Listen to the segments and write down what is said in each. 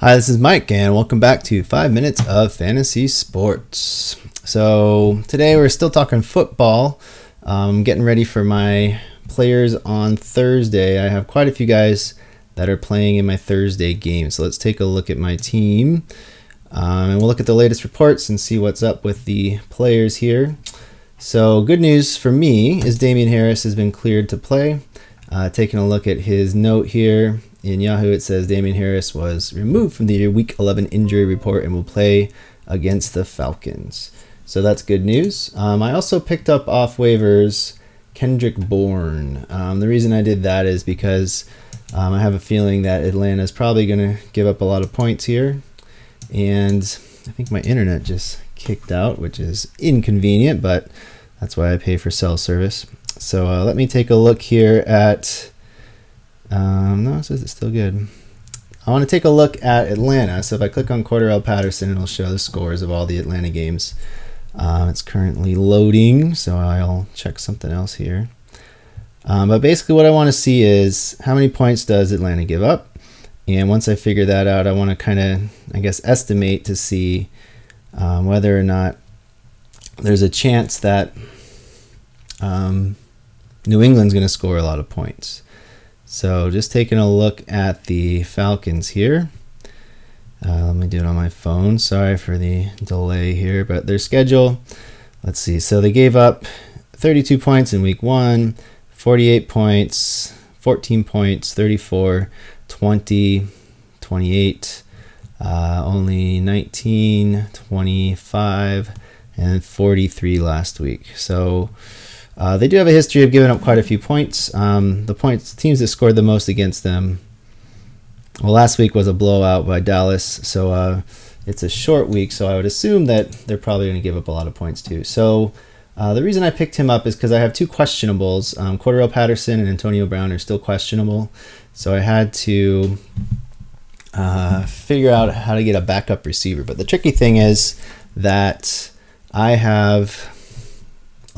Hi, this is Mike, and welcome back to 5 Minutes of Fantasy Sports. So, today we're still talking football. I'm getting ready for my players on Thursday. I have quite a few guys that are playing in my Thursday game. So, let's take a look at my team. Um, and we'll look at the latest reports and see what's up with the players here. So, good news for me is Damien Harris has been cleared to play. Uh, taking a look at his note here, in Yahoo, it says Damien Harris was removed from the Week 11 injury report and will play against the Falcons. So that's good news. Um, I also picked up off waivers Kendrick Bourne. Um, the reason I did that is because um, I have a feeling that Atlanta is probably going to give up a lot of points here. And I think my internet just kicked out, which is inconvenient, but that's why I pay for cell service. So uh, let me take a look here at um, no, it says it's still good. I want to take a look at Atlanta. So if I click on Cordarrelle Patterson, it'll show the scores of all the Atlanta games. Um, it's currently loading, so I'll check something else here. Um, but basically, what I want to see is how many points does Atlanta give up? And once I figure that out, I want to kind of, I guess, estimate to see um, whether or not there's a chance that um, New England's going to score a lot of points. So just taking a look at the Falcons here. Uh, let me do it on my phone. Sorry for the delay here, but their schedule, let's see. So they gave up 32 points in week one, 48 points, 14 points, 34, 20, 28, uh, only 19, 25, and 43 last week. So uh, they do have a history of giving up quite a few points. Um, the points the teams that scored the most against them. Well, last week was a blowout by Dallas, so uh, it's a short week. So I would assume that they're probably going to give up a lot of points too. So uh, the reason I picked him up is because I have two questionables. Um, Cordarrelle Patterson and Antonio Brown are still questionable, so I had to uh, figure out how to get a backup receiver. But the tricky thing is that I have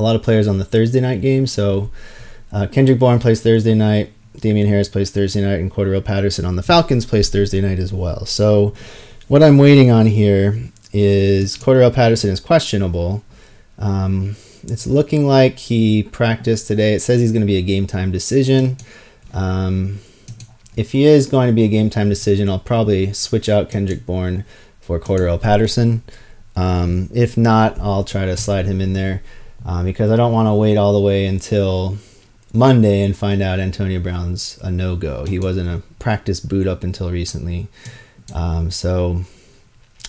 a lot of players on the Thursday night game. So uh, Kendrick Bourne plays Thursday night. Damien Harris plays Thursday night, and Cordarrelle Patterson on the Falcons plays Thursday night as well. So what I'm waiting on here is Cordarrelle Patterson is questionable. Um, it's looking like he practiced today. It says he's going to be a game time decision. Um, if he is going to be a game time decision, I'll probably switch out Kendrick Bourne for Cordarrelle Patterson. Um, if not, I'll try to slide him in there um, because I don't want to wait all the way until Monday and find out Antonio Brown's a no go. He wasn't a practice boot up until recently. Um, so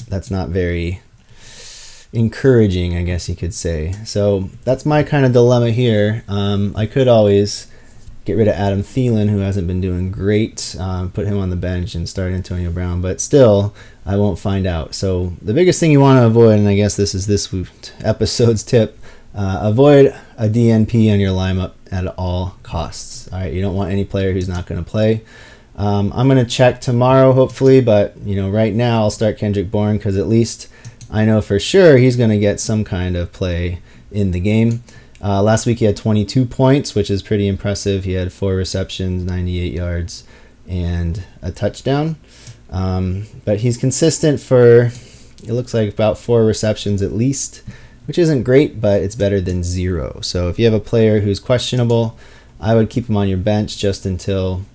that's not very encouraging, I guess you could say. So that's my kind of dilemma here. Um, I could always get rid of Adam Thielen, who hasn't been doing great, um, put him on the bench and start Antonio Brown, but still, I won't find out. So the biggest thing you want to avoid, and I guess this is this episode's tip, uh, avoid a DNP on your lineup at all costs. All right, you don't want any player who's not going to play. Um, I'm going to check tomorrow, hopefully, but you know, right now I'll start Kendrick Bourne because at least I know for sure he's going to get some kind of play in the game. Uh, last week he had 22 points, which is pretty impressive. He had four receptions, 98 yards, and a touchdown. Um, but he's consistent for it looks like about four receptions at least which isn't great, but it's better than zero. So if you have a player who's questionable, I would keep him on your bench just until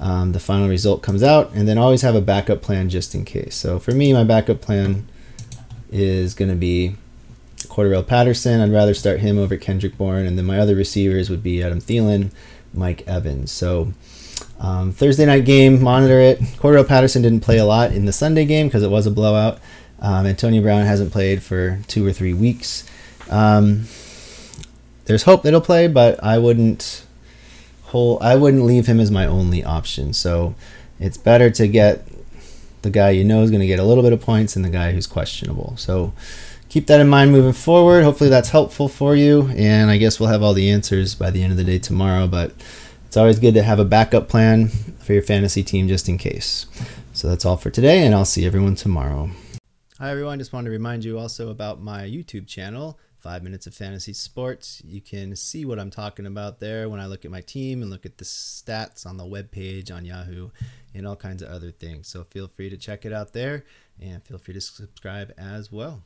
um, the final result comes out, and then always have a backup plan just in case. So for me, my backup plan is going to be Cordarrelle Patterson. I'd rather start him over Kendrick Bourne, and then my other receivers would be Adam Thielen, Mike Evans. So um, Thursday night game, monitor it. Cordarrelle Patterson didn't play a lot in the Sunday game because it was a blowout. Um, Antonio Brown hasn't played for two or three weeks. Um, there's hope that he'll play, but I wouldn't whole I wouldn't leave him as my only option. So it's better to get the guy you know is going to get a little bit of points than the guy who's questionable. So keep that in mind moving forward. Hopefully that's helpful for you. And I guess we'll have all the answers by the end of the day tomorrow. But it's always good to have a backup plan for your fantasy team just in case. So that's all for today, and I'll see everyone tomorrow. Hi, everyone. Just wanted to remind you also about my YouTube channel, Five Minutes of Fantasy Sports. You can see what I'm talking about there when I look at my team and look at the stats on the web page on Yahoo and all kinds of other things. So feel free to check it out there and feel free to subscribe as well.